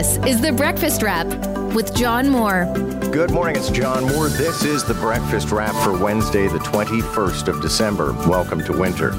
This is The Breakfast Wrap with John Moore. Good morning, it's John Moore. This is the breakfast wrap for Wednesday, the 21st of December. Welcome to winter.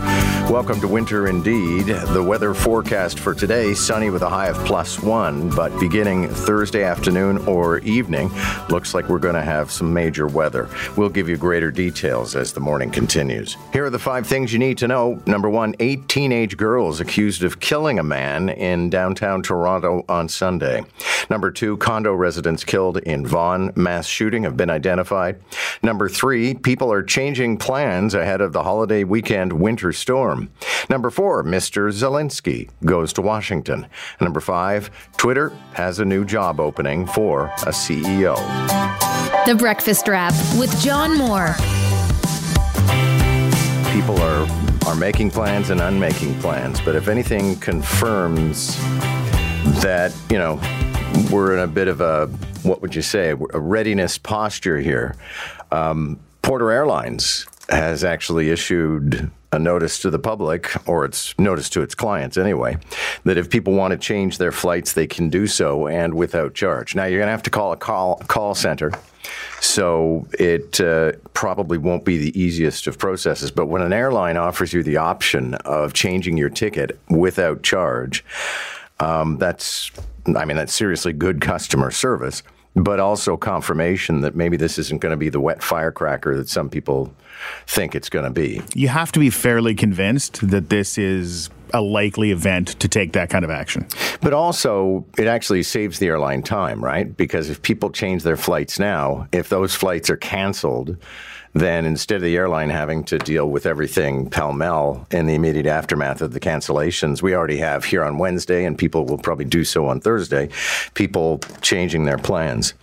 Welcome to winter indeed. The weather forecast for today sunny with a high of plus one, but beginning Thursday afternoon or evening, looks like we're going to have some major weather. We'll give you greater details as the morning continues. Here are the five things you need to know. Number one, eight teenage girls accused of killing a man in downtown Toronto on Sunday. Number two, condo residents killed in Vaughan mass shooting have been identified. Number three, people are changing plans ahead of the holiday weekend winter storm. Number four, Mr. Zelensky goes to Washington. Number five, Twitter has a new job opening for a CEO. The Breakfast Wrap with John Moore. People are are making plans and unmaking plans, but if anything confirms that, you know, we're in a bit of a what would you say a readiness posture here. Um, Porter Airlines has actually issued a notice to the public, or it's notice to its clients anyway, that if people want to change their flights, they can do so and without charge. Now you're going to have to call a call call center. So it uh, probably won't be the easiest of processes. But when an airline offers you the option of changing your ticket without charge, um, that's I mean, that's seriously good customer service, but also confirmation that maybe this isn't going to be the wet firecracker that some people think it's going to be. You have to be fairly convinced that this is a likely event to take that kind of action. But also, it actually saves the airline time, right? Because if people change their flights now, if those flights are canceled, then instead of the airline having to deal with everything pell mell in the immediate aftermath of the cancellations, we already have here on Wednesday, and people will probably do so on Thursday, people changing their plans.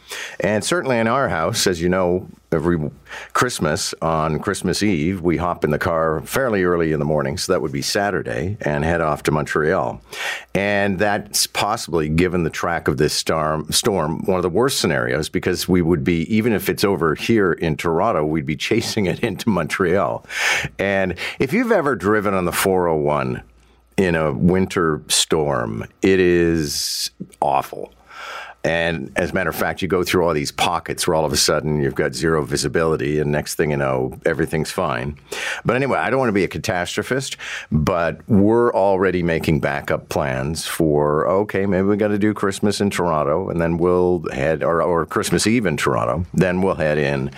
And certainly in our house, as you know, every Christmas on Christmas Eve, we hop in the car fairly early in the morning, so that would be Saturday, and head off to Montreal. And that's possibly, given the track of this storm, storm, one of the worst scenarios because we would be, even if it's over here in Toronto, we'd be chasing it into Montreal. And if you've ever driven on the 401 in a winter storm, it is awful. And as a matter of fact, you go through all these pockets where all of a sudden you've got zero visibility, and next thing you know, everything's fine. But anyway, I don't want to be a catastrophist, but we're already making backup plans for okay, maybe we got to do Christmas in Toronto, and then we'll head, or, or Christmas Eve in Toronto, then we'll head in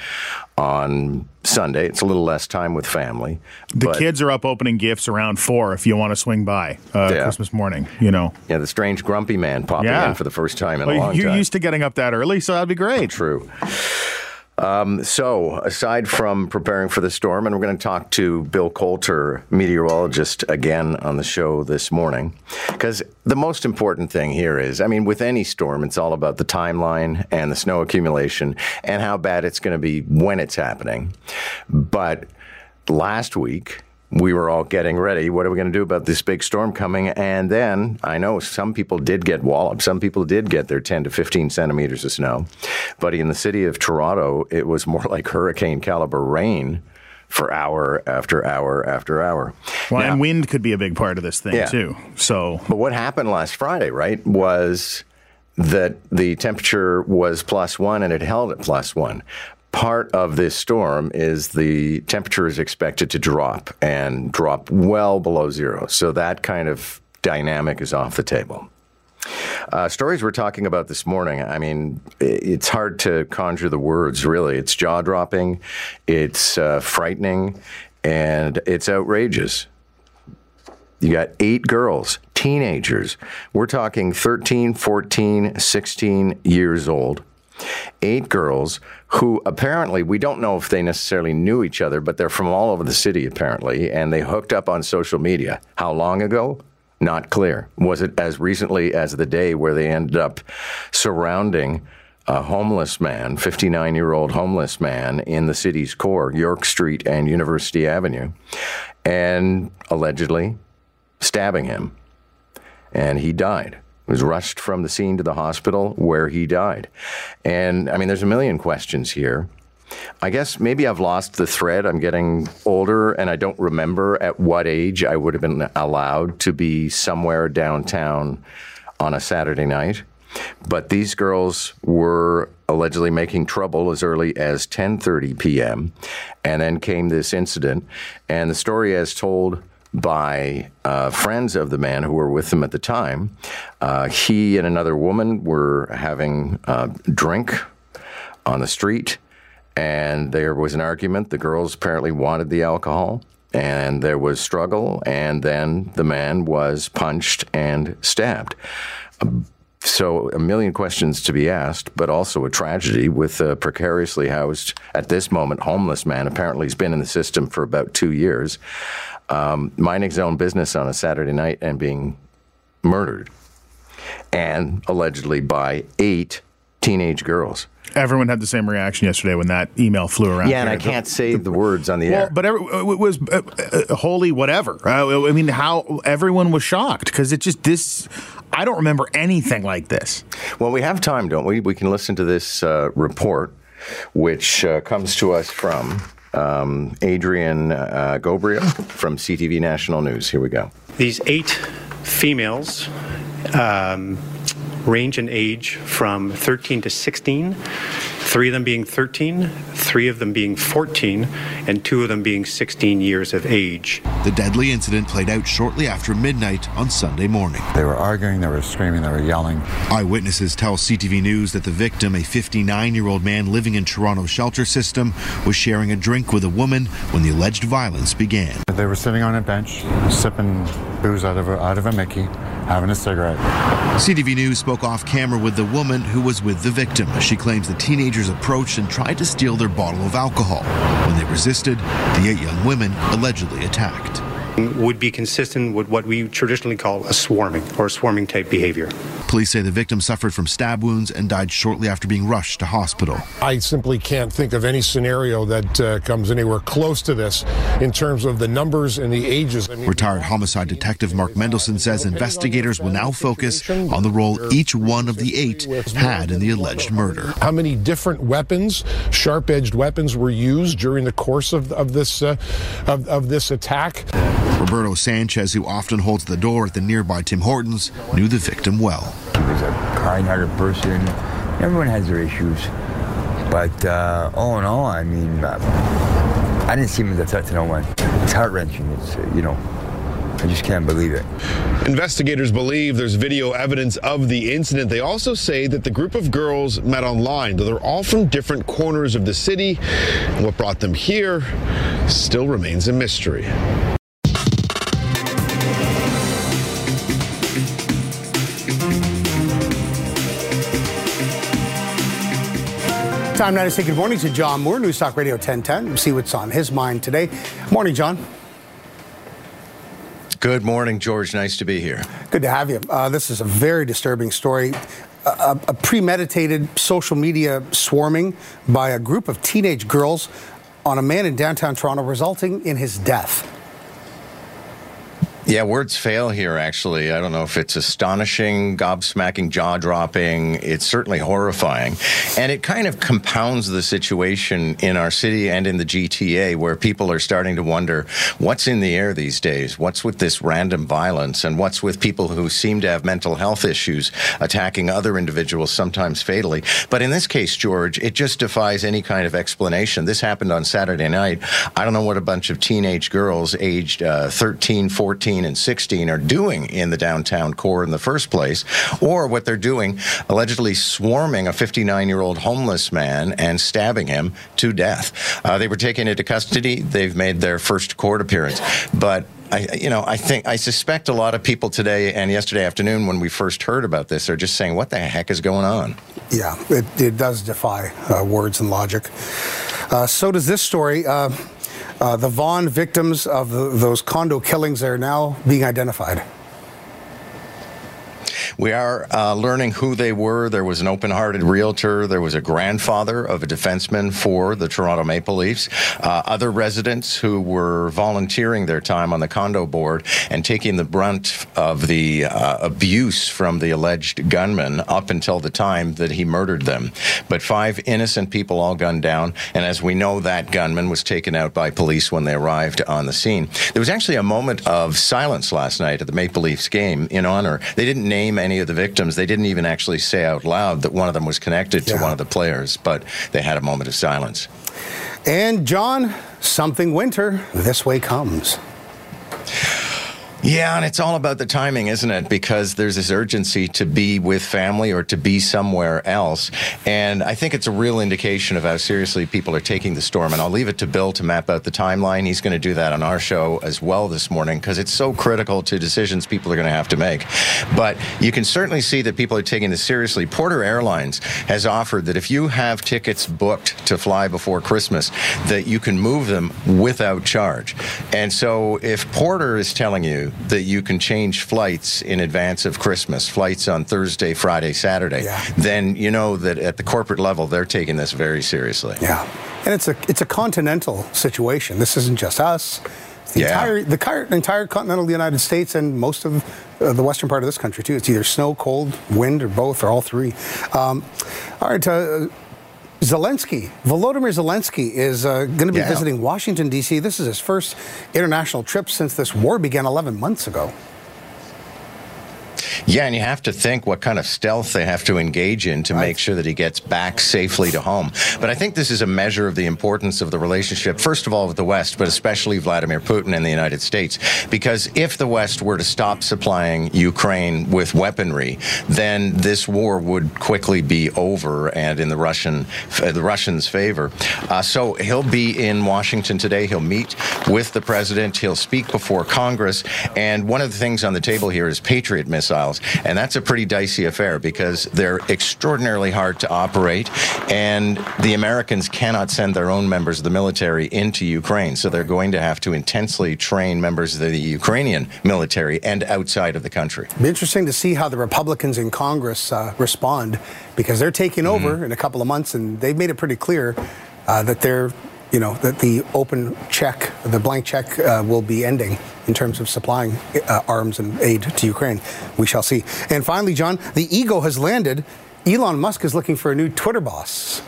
on Sunday. It's a little less time with family. The kids are up opening gifts around four if you want to swing by uh, yeah. Christmas morning, you know. Yeah, the strange grumpy man popping yeah. in for the first time in well, a long you're time. You're used to getting up that early, so that'd be great. True. Um, so, aside from preparing for the storm, and we're going to talk to Bill Coulter, meteorologist, again on the show this morning, because the most important thing here is I mean, with any storm, it's all about the timeline and the snow accumulation and how bad it's going to be when it's happening. But last week, we were all getting ready. What are we going to do about this big storm coming? And then I know some people did get walloped. Some people did get their 10 to 15 centimeters of snow. But in the city of Toronto, it was more like hurricane caliber rain for hour after hour after hour. Well, now, and wind could be a big part of this thing yeah. too. So, but what happened last Friday, right, was that the temperature was plus one and it held at plus one part of this storm is the temperature is expected to drop and drop well below zero. So that kind of dynamic is off the table. Uh, stories we're talking about this morning, I mean, it's hard to conjure the words, really. It's jaw dropping, it's uh, frightening, and it's outrageous. You got eight girls, teenagers. We're talking 13, 14, 16 years old eight girls who apparently we don't know if they necessarily knew each other, but they're from all over the city apparently, and they hooked up on social media. How long ago? Not clear. Was it as recently as the day where they ended up surrounding a homeless man, 59 year old homeless man in the city's core, York Street and University Avenue, and allegedly stabbing him? And he died was rushed from the scene to the hospital where he died. And I mean, there's a million questions here. I guess maybe I've lost the thread. I'm getting older and I don't remember at what age I would have been allowed to be somewhere downtown on a Saturday night. But these girls were allegedly making trouble as early as 10:30 p.m. and then came this incident and the story as told by uh, friends of the man who were with him at the time. Uh, he and another woman were having a drink on the street, and there was an argument. The girls apparently wanted the alcohol, and there was struggle, and then the man was punched and stabbed. So, a million questions to be asked, but also a tragedy with a precariously housed, at this moment, homeless man. Apparently, he's been in the system for about two years, um, minding his own business on a Saturday night and being murdered, and allegedly by eight teenage girls. Everyone had the same reaction yesterday when that email flew around. Yeah, and. I can't say the words on the Well, air. but every, it was uh, uh, holy whatever. Uh, I mean, how everyone was shocked because it just this. I don't remember anything like this. Well, we have time, don't we? We can listen to this uh, report, which uh, comes to us from um, Adrian uh, Ghobrial from CTV National News. Here we go. These eight females um, range in age from 13 to 16, three of them being 13, three of them being 14, and two of them being 16 years of age. The deadly incident played out shortly after midnight on Sunday morning. They were arguing, they were screaming, they were yelling. Eyewitnesses tell CTV News that the victim, a 59 year old man living in Toronto's shelter system, was sharing a drink with a woman when the alleged violence began. They were sitting on a bench, sipping booze out of a, out of a Mickey, having a cigarette. CTV News spoke off camera with the woman who was with the victim. She claims the teenagers approached and tried to steal their bottle of alcohol. When they resisted, the eight young women allegedly attacked. Would be consistent with what we traditionally call a swarming or swarming type behavior. Police say the victim suffered from stab wounds and died shortly after being rushed to hospital. I simply can't think of any scenario that uh, comes anywhere close to this in terms of the numbers and the ages. I mean, Retired homicide detective Mark Mendelson says investigators will now focus on the role each one of the eight had in the alleged murder. How many different weapons, sharp-edged weapons, were used during the course of, of this uh, of, of this attack? Roberto Sanchez, who often holds the door at the nearby Tim Hortons, knew the victim well. He was a kind-hearted person. Everyone has their issues, but uh, all in all, I mean, uh, I didn't see him as a threat to no one. It's heart wrenching. It's uh, you know, I just can't believe it. Investigators believe there's video evidence of the incident. They also say that the group of girls met online, though they're all from different corners of the city. And what brought them here still remains a mystery. Time now to say good morning to John Moore, News Talk Radio 1010. See what's on his mind today. Morning, John. Good morning, George. Nice to be here. Good to have you. Uh, this is a very disturbing story. A, a premeditated social media swarming by a group of teenage girls on a man in downtown Toronto, resulting in his death. Yeah, words fail here, actually. I don't know if it's astonishing, gobsmacking, jaw dropping. It's certainly horrifying. And it kind of compounds the situation in our city and in the GTA where people are starting to wonder what's in the air these days? What's with this random violence? And what's with people who seem to have mental health issues attacking other individuals, sometimes fatally? But in this case, George, it just defies any kind of explanation. This happened on Saturday night. I don't know what a bunch of teenage girls aged uh, 13, 14, and 16 are doing in the downtown core in the first place, or what they're doing, allegedly swarming a 59 year old homeless man and stabbing him to death. Uh, they were taken into custody. They've made their first court appearance. But I, you know, I think I suspect a lot of people today and yesterday afternoon, when we first heard about this, are just saying, "What the heck is going on?" Yeah, it, it does defy uh, words and logic. Uh, so does this story. Uh, uh, the Vaughan victims of the, those condo killings are now being identified. We are uh, learning who they were. There was an open hearted realtor. There was a grandfather of a defenseman for the Toronto Maple Leafs. Uh, other residents who were volunteering their time on the condo board and taking the brunt of the uh, abuse from the alleged gunman up until the time that he murdered them. But five innocent people all gunned down. And as we know, that gunman was taken out by police when they arrived on the scene. There was actually a moment of silence last night at the Maple Leafs game in honor. They didn't name any any of the victims. They didn't even actually say out loud that one of them was connected to Yeah. one of the players, but they had a moment of silence. And John, something winter this way comes. Yeah, and it's all about the timing, isn't it? Because there's this urgency to be with family or to be somewhere else. And I think it's a real indication of how seriously people are taking the storm. And I'll leave it to Bill to map out the timeline. He's going to do that on our show as well this morning because it's so critical to decisions people are going to have to make. But you can certainly see that people are taking this seriously. Porter Airlines has offered that if you have tickets booked to fly before Christmas, that you can move them without charge. And so if Porter is telling you that you can change flights in advance of Christmas, flights on Thursday, Friday, Saturday, yeah. then you know that at the corporate level they're taking this very seriously. Yeah. And it's a it's a continental situation. This isn't just us. The Yeah. entire the entire, entire continental United States and most of uh, the western part of this country too. It's either snow, cold, wind, or both, or all three. Um, all right. Uh, Zelensky, Volodymyr Zelensky, is uh, going to be Yeah. visiting Washington, D.C. This is his first international trip since this war began 11 months ago. Yeah, and you have to think what kind of stealth they have to engage in to make sure that he gets back safely to home. But I think this is a measure of the importance of the relationship, first of all, with the West, but especially Vladimir Putin and the United States. Because if the West were to stop supplying Ukraine with weaponry, then this war would quickly be over and in the Russian, uh, the Russians' favor. Uh, so he'll be in Washington today. He'll meet with the president. He'll speak before Congress. And one of the things on the table here is Patriot missiles. And that's a pretty dicey affair because they're extraordinarily hard to operate. And the Americans cannot send their own members of the military into Ukraine. So they're going to have to intensely train members of the Ukrainian military and outside of the country. Be interesting to see how the Republicans in Congress uh, respond because they're taking over in a couple of months, and they've made it pretty clear uh, that they're, you know, that the open check, the blank check, uh, will be ending in terms of supplying uh, arms and aid to Ukraine. We shall see. And finally, John, the ego has landed. Elon Musk is looking for a new Twitter boss.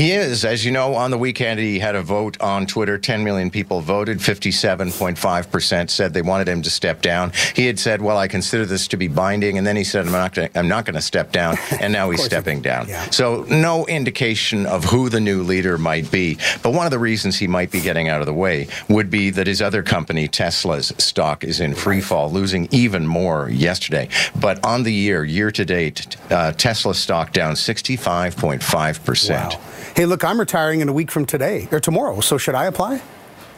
He is. As you know, on the weekend, he had a vote on Twitter. 10 million people voted. 57.5% said they wanted him to step down. He had said, Well, I consider this to be binding. And then he said, I'm not going I'm not going to step down. And now he's stepping down. So, no indication of who the new leader might be. But one of the reasons he might be getting out of the way would be that his other company, Tesla's stock, is in free fall, losing even more yesterday. But on the year, year to date, uh, Tesla stock down 65.5%. Hey, look, I'm retiring in a week from today or tomorrow, so should I apply?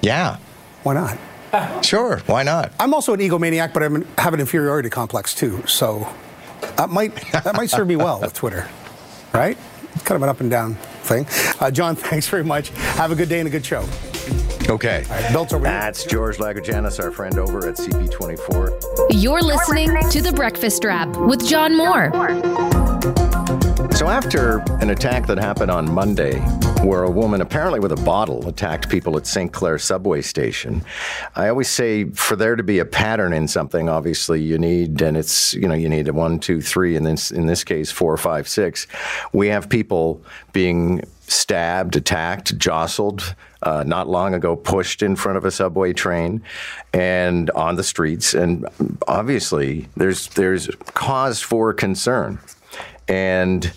Yeah. Why not? Sure, why not? I'm also an egomaniac, but I have an inferiority complex too. So that might that might serve me well with Twitter, right? Kind of an up and down thing. Uh, John, thanks very much. Have a good day and a good show. Okay. Belts over. That's George Lagogianes, our friend over at CP24. You're listening to The Breakfast Wrap with John Moore. So, after an attack that happened on Monday, where a woman, apparently with a bottle, attacked people at St. Clair subway station, I always say for there to be a pattern in something, obviously you need, and it's, you know, you need a one, two, three, and this, in this case, four, five, six. We have people being stabbed, attacked, jostled, uh, not long ago pushed in front of a subway train and on the streets. And obviously, there's, there's cause for concern. And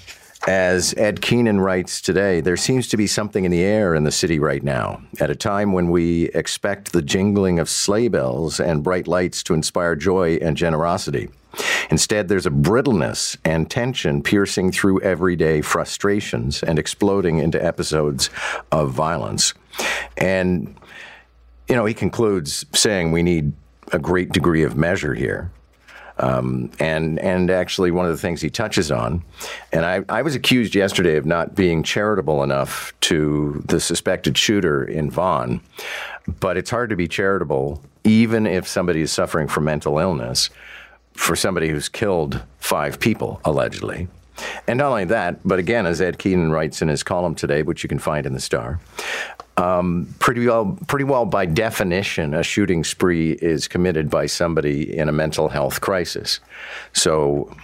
as Ed Keenan writes today, there seems to be something in the air in the city right now, at a time when we expect the jingling of sleigh bells and bright lights to inspire joy and generosity. Instead, there's a brittleness and tension piercing through everyday frustrations and exploding into episodes of violence. And, you know, he concludes saying we need a great degree of measure here. Um, and and actually, one of the things he touches on, and I, I was accused yesterday of not being charitable enough to the suspected shooter in Vaughan, but it's hard to be charitable even if somebody is suffering from mental illness for somebody who's killed five people allegedly. And not only that, but again, as Ed Keenan writes in his column today, which you can find in the Star, um, pretty well, pretty well by definition, a shooting spree is committed by somebody in a mental health crisis. So,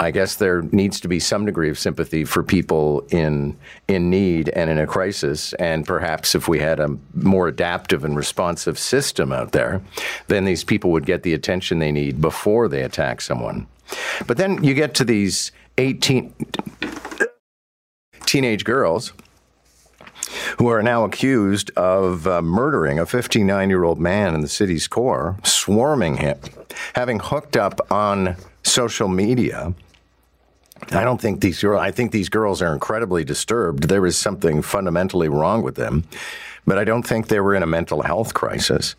I guess there needs to be some degree of sympathy for people in in need and in a crisis. And perhaps if we had a more adaptive and responsive system out there, then these people would get the attention they need before they attack someone. But then you get to these 18 teenage girls who are now accused of uh, murdering a 59 year old man in the city's core, swarming him, having hooked up on social media. I don't think these girls, I think these girls are incredibly disturbed. There is something fundamentally wrong with them, but I don't think they were in a mental health crisis.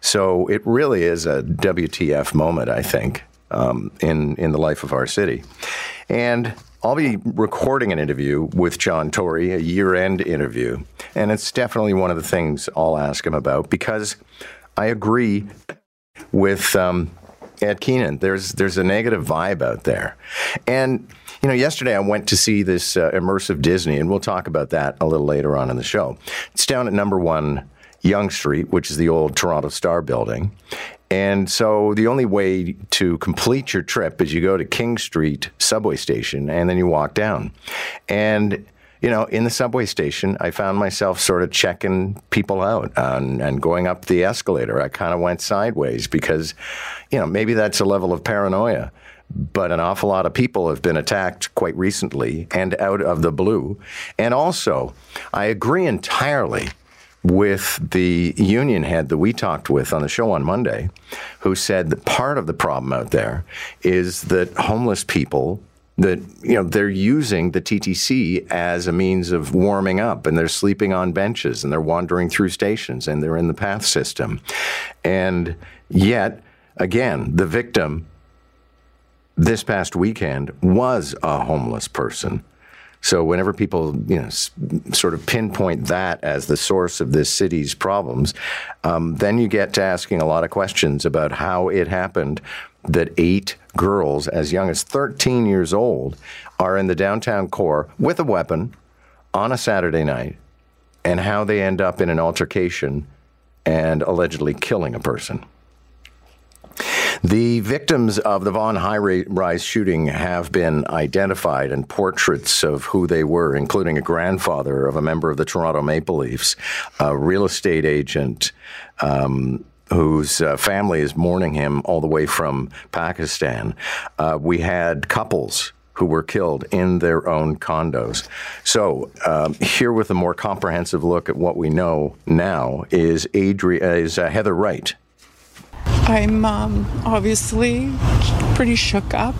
So it really is a WTF moment, I think, um, in, in the life of our city. And I'll be recording an interview with John Tory, a year end interview. And it's definitely one of the things I'll ask him about because I agree with um, Ed Keenan. There's, there's a negative vibe out there. And, you know, yesterday I went to see this uh, immersive Disney, and we'll talk about that a little later on in the show. It's down at number one Yonge Street, which is the old Toronto Star building. And so the only way to complete your trip is you go to King Street subway station and then you walk down. And you know, in the subway station, I found myself sort of checking people out and, and going up the escalator. I kind of went sideways because, you know, maybe that's a level of paranoia. But an awful lot of people have been attacked quite recently and out of the blue. And also, I agree entirely with the union head that we talked with on the show on Monday, who said that part of the problem out there is that homeless people that you know they're using the TTC as a means of warming up and they're sleeping on benches and they're wandering through stations and they're in the path system. And yet again the victim this past weekend was a homeless person so whenever people, you know, s- sort of pinpoint that as the source of this city's problems, um, then you get to asking a lot of questions about how it happened that eight girls, as young as 13 years old, are in the downtown core with a weapon on a Saturday night, and how they end up in an altercation and allegedly killing a person. The victims of the Vaughan High Rise shooting have been identified, and portraits of who they were, including a grandfather of a member of the Toronto Maple Leafs, a real estate agent. Um, whose uh, family is mourning him all the way from Pakistan. Uh, we had couples who were killed in their own condos. So, um, here with a more comprehensive look at what we know now is Adri- uh, is Heather Wright. I'm um, obviously pretty shook up.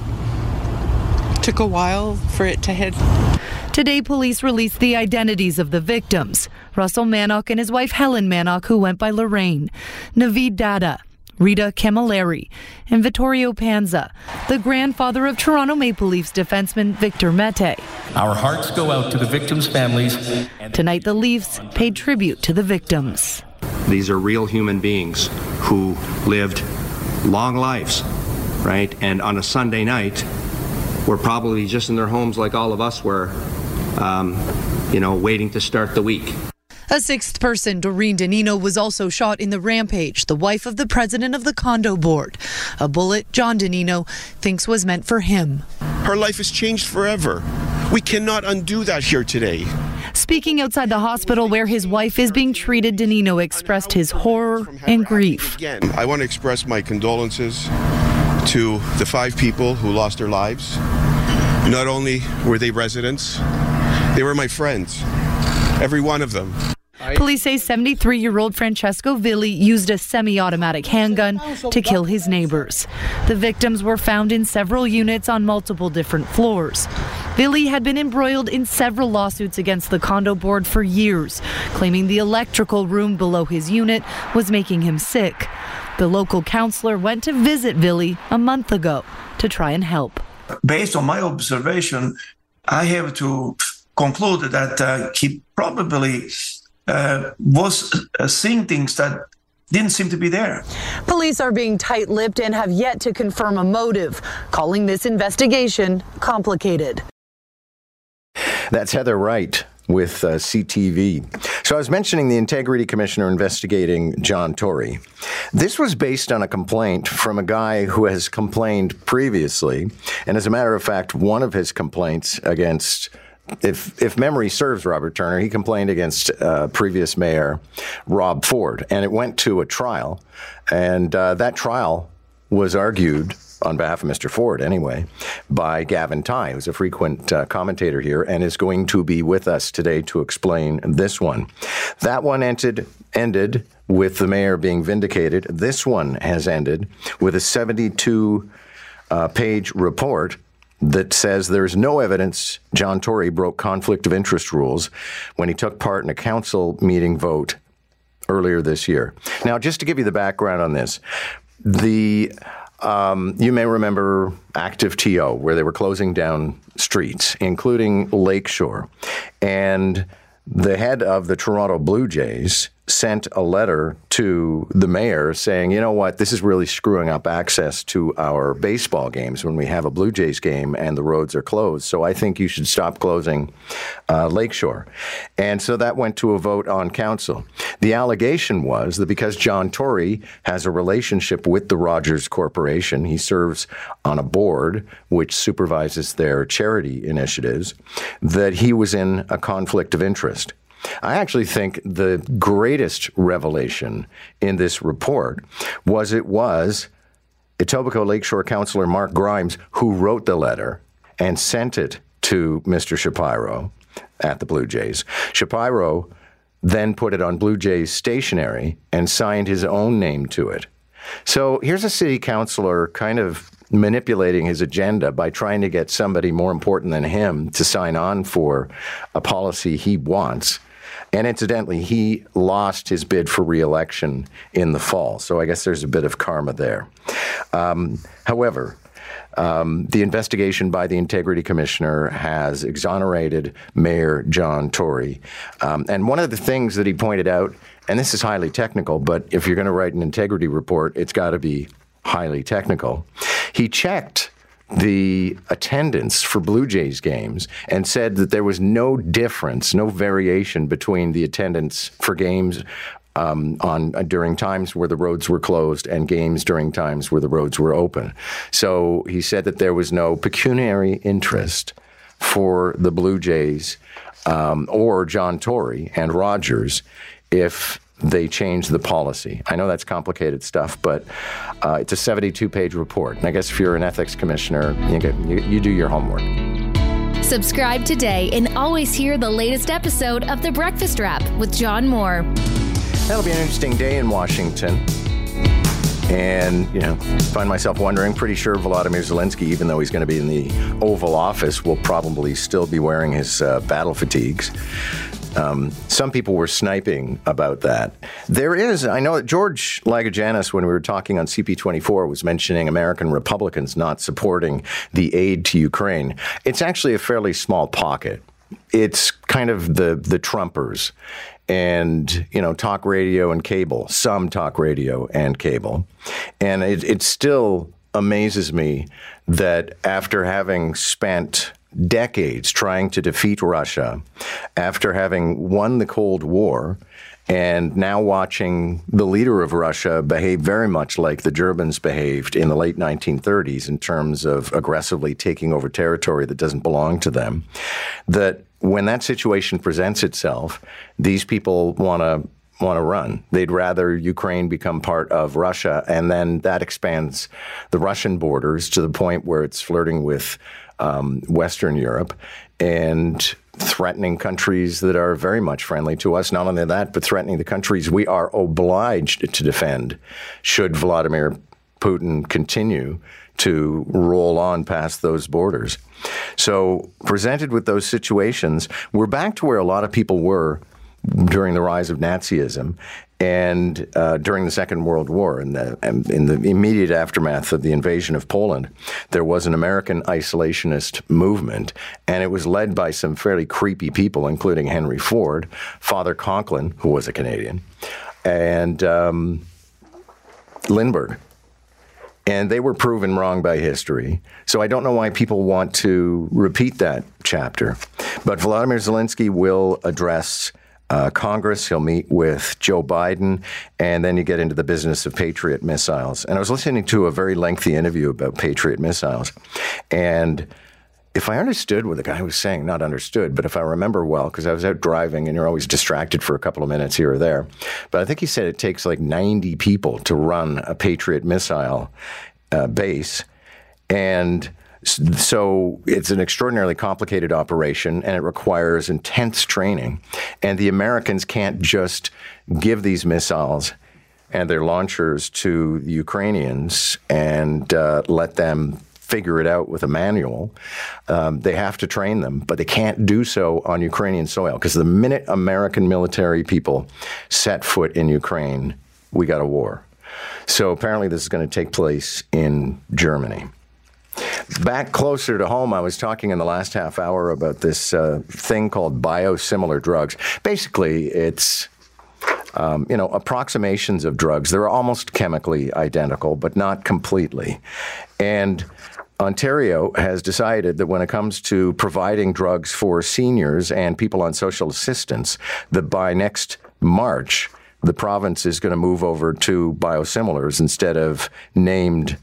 Took a while for it to hit. Today, police released the identities of the victims Russell Manock and his wife Helen Manock, who went by Lorraine, Naveed Dada, Rita Camilleri, and Vittorio Panza, the grandfather of Toronto Maple Leafs defenseman Victor Mete. Our hearts go out to the victims' families. Tonight, the Leafs paid tribute to the victims. These are real human beings who lived long lives, right? And on a Sunday night, were probably just in their homes like all of us were, um, you know, waiting to start the week. A sixth person, Doreen Di Nino, was also shot in the rampage, the wife of the president of the condo board. A bullet John Di Nino thinks was meant for him. Her life has changed forever. We cannot undo that here today. Speaking outside the hospital where his wife is being treated, Di Nino expressed his horror and grief. Again, I want to express my condolences to the five people who lost their lives. Not only were they residents, they were my friends. Every one of them. Police say 73 year old Francesco Villi used a semi automatic handgun to kill his neighbors. The victims were found in several units on multiple different floors. Villi had been embroiled in several lawsuits against the condo board for years, claiming the electrical room below his unit was making him sick. The local counselor went to visit Villi a month ago to try and help. Based on my observation, I have to conclude that uh, he probably uh, was uh, seeing things that didn't seem to be there. Police are being tight lipped and have yet to confirm a motive, calling this investigation complicated. That's Heather Wright with uh, CTV. So I was mentioning the integrity commissioner investigating John Tory. This was based on a complaint from a guy who has complained previously, and as a matter of fact, one of his complaints against if if memory serves Robert Turner, he complained against uh, previous mayor Rob Ford, and it went to a trial, and uh, that trial was argued on behalf of Mr. Ford, anyway, by Gavin Tighe, who's a frequent uh, commentator here and is going to be with us today to explain this one. That one ended ended with the mayor being vindicated. This one has ended with a 72 uh, page report that says there's no evidence John Tory broke conflict of interest rules when he took part in a council meeting vote earlier this year. Now, just to give you the background on this, the um, you may remember Active TO, where they were closing down streets, including Lakeshore, and the head of the Toronto Blue Jays sent a letter to the mayor saying, you know what, this is really screwing up access to our baseball games when we have a Blue Jays game and the roads are closed. So I think you should stop closing uh, Lakeshore. And so that went to a vote on council. The allegation was that because John Tory has a relationship with the Rogers Corporation, he serves on a board which supervises their charity initiatives, that he was in a conflict of interest. I actually think the greatest revelation in this report was it was Etobicoke Lakeshore Councillor Mark Grimes who wrote the letter and sent it to Mr. Shapiro at the Blue Jays. Shapiro then put it on Blue Jays stationery and signed his own name to it. So here's a city councilor kind of manipulating his agenda by trying to get somebody more important than him to sign on for a policy he wants. And incidentally, he lost his bid for reelection in the fall. So I guess there's a bit of karma there. Um, however, um, the investigation by the Integrity Commissioner has exonerated Mayor John Tory. Um, and one of the things that he pointed out, and this is highly technical, but if you're going to write an integrity report, it's got to be highly technical. He checked the attendance for Blue Jays games and said that there was no difference, no variation between the attendance for games um, on uh, during times where the roads were closed and games during times where the roads were open. So he said that there was no pecuniary interest for the Blue Jays um, or John Tory and Rogers if they change the policy. I know that's complicated stuff, but uh, it's a 72 page report. And I guess if you're an ethics commissioner, you, get, you, you do your homework. Subscribe today and always hear the latest episode of The Breakfast Wrap with John Moore. That'll be an interesting day in Washington. And, you know, find myself wondering, pretty sure Volodymyr Zelensky, even though he's going to be in the Oval Office, will probably still be wearing his uh, battle fatigues. Um, some people were sniping about that. There is, I know that George Lagogianes, when we were talking on CP24, was mentioning American Republicans not supporting the aid to Ukraine. It's actually a fairly small pocket. It's kind of the the Trumpers and you know talk radio and cable, some talk radio and cable, and it, it still amazes me that after having spent decades trying to defeat Russia, after having won the Cold War, and now watching the leader of Russia behave very much like the Germans behaved in the late 1930s in terms of aggressively taking over territory that doesn't belong to them, that when that situation presents itself, these people want to want to run. They'd rather Ukraine become part of Russia, and then that expands the Russian borders to the point where it's flirting with um, Western Europe and threatening countries that are very much friendly to us. Not only that, but threatening the countries we are obliged to defend should Vladimir Putin continue to roll on past those borders. So, presented with those situations, we're back to where a lot of people were during the rise of Nazism and uh, during the Second World War, in the, in the immediate aftermath of the invasion of Poland, there was an American isolationist movement, and it was led by some fairly creepy people, including Henry Ford, Father Coughlin, who was a Canadian, and um, Lindbergh. And they were proven wrong by history. So I don't know why people want to repeat that chapter. But Vladimir Zelensky will address uh, Congress. He'll meet with Joe Biden, and then you get into the business of Patriot missiles. And I was listening to a very lengthy interview about Patriot missiles, and if I understood what the guy was saying, not understood, but if I remember well, because I was out driving and you're always distracted for a couple of minutes here or there, but I think he said it takes like 90 people to run a Patriot missile uh, base. And so it's an extraordinarily complicated operation and it requires intense training. And the Americans can't just give these missiles and their launchers to the Ukrainians and uh, let them figure it out with a manual. Um, they have to train them, but they can't do so on Ukrainian soil because the minute American military people set foot in Ukraine, we got a war. So apparently, this is going to take place in Germany. Back closer to home, I was talking in the last half hour about this uh, thing called biosimilar drugs. Basically, it's um, you know, approximations of drugs. They're almost chemically identical, but not completely. And Ontario has decided that when it comes to providing drugs for seniors and people on social assistance, that by next March, the province is going to move over to biosimilars instead of named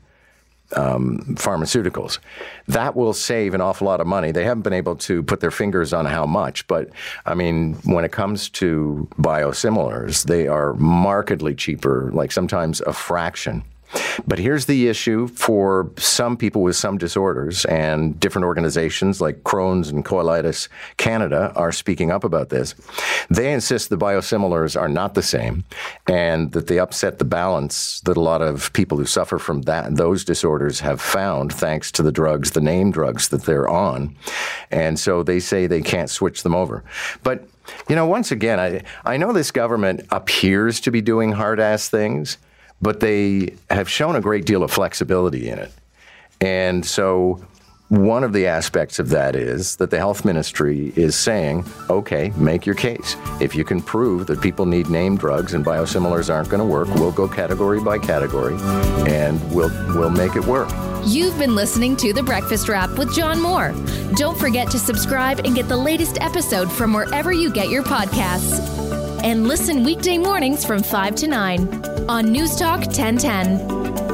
um, pharmaceuticals. That will save an awful lot of money. They haven't been able to put their fingers on how much, but I mean, when it comes to biosimilars, they are markedly cheaper, like sometimes a fraction. But here's the issue for some people with some disorders, and different organizations like Crohn's and Colitis Canada are speaking up about this. They insist the biosimilars are not the same, and that they upset the balance that a lot of people who suffer from that those disorders have found, thanks to the drugs, the name drugs that they're on, and so they say they can't switch them over. But you know, once again, I I know this government appears to be doing hard ass things but they have shown a great deal of flexibility in it. And so one of the aspects of that is that the health ministry is saying, okay, make your case. If you can prove that people need name drugs and biosimilars aren't going to work, we'll go category by category and we'll we'll make it work. You've been listening to The Breakfast Wrap with John Moore. Don't forget to subscribe and get the latest episode from wherever you get your podcasts. And listen weekday mornings from 5 to 9 on News Talk 1010.